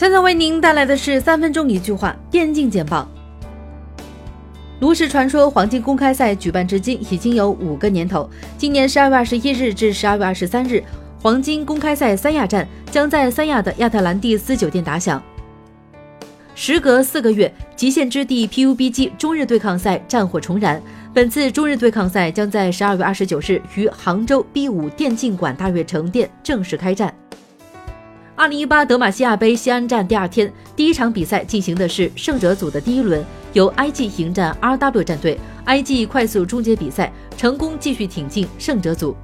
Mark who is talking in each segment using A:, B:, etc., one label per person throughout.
A: 现在为您带来的是三分钟一句话电竞简报。炉石传说黄金公开赛举办至今已经有五个年头，今年十二月二十一日至十二月二十三日，黄金公开赛三亚站将在三亚的亚特兰蒂斯酒店打响。时隔四个月，极限之地 PUBG 中日对抗赛战火重燃。本次中日对抗赛将在十二月二十九日于杭州 B 五电竞馆大悦城店正式开战。二零一八德玛西亚杯西安站第二天，第一场比赛进行的是胜者组的第一轮，由 IG 迎战 RW 战队，IG 快速终结比赛，成功继续挺进胜者组。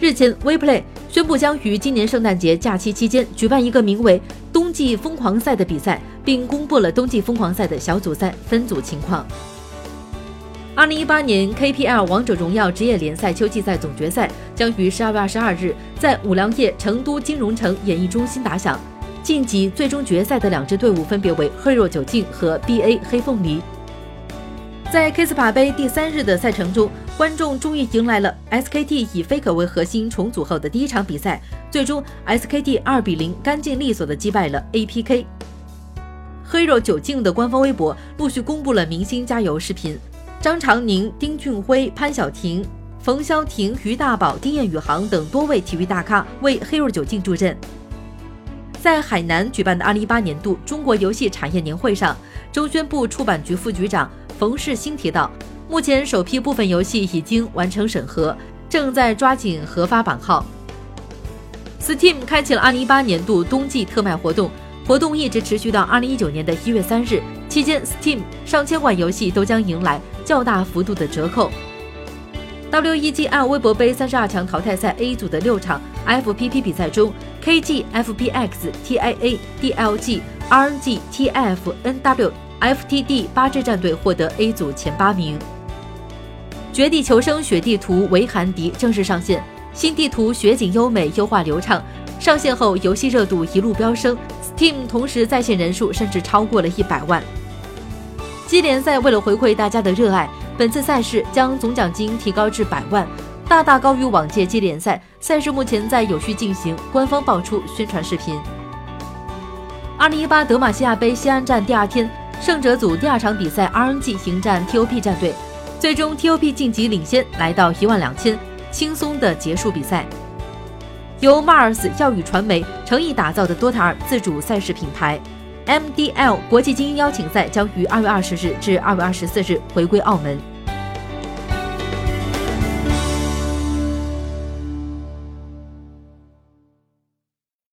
A: 日前，WePlay 宣布将于今年圣诞节假期期间举办一个名为“冬季疯狂赛”的比赛，并公布了冬季疯狂赛的小组赛分组情况。二零一八年 KPL 王者荣耀职业联赛秋季赛总决赛将于十二月二十二日在五粮液成都金融城演艺中心打响。晋级最终决赛的两支队伍分别为 Hero 九境和 BA 黑凤梨。在 Kispa 杯第三日的赛程中，观众终于迎来了 SKT 以 Faker 为核心重组后的第一场比赛。最终，SKT 二比零干净利索地击败了 APK。Hero 九境的官方微博陆续公布了明星加油视频。张常宁、丁俊晖、潘晓婷、冯潇霆、于大宝、丁彦雨航等多位体育大咖为黑肉酒劲助阵。在海南举办的2018年度中国游戏产业年会上，中宣部出版局副局长冯世新提到，目前首批部分游戏已经完成审核，正在抓紧核发版号。Steam 开启了2018年度冬季特卖活动，活动一直持续到2019年的一月三日。期间，Steam 上千款游戏都将迎来较大幅度的折扣。W.E.G. 按微博杯三十二强淘汰赛 A 组的六场 F.P.P 比赛中，K.G、F.P.X、T.I.A、D.L.G、R.N.G、T.F、N.W、F.T.D 八支战队获得 A 组前八名。绝地求生雪地图维寒迪正式上线，新地图雪景优美，优化流畅。上线后，游戏热度一路飙升，Steam 同时在线人数甚至超过了一百万。机联赛为了回馈大家的热爱，本次赛事将总奖金提高至百万，大大高于往届机联赛。赛事目前在有序进行，官方爆出宣传视频。二零一八德玛西亚杯西安站第二天，胜者组第二场比赛，RNG 迎战 TOP 战队，最终 TOP 晋级领先，来到一万两千，轻松的结束比赛。由 Mars 耀宇传媒诚意打造的 DOTA 二自主赛事品牌。MDL 国际精英邀请赛将于二月二十日至二月二十四日回归澳门。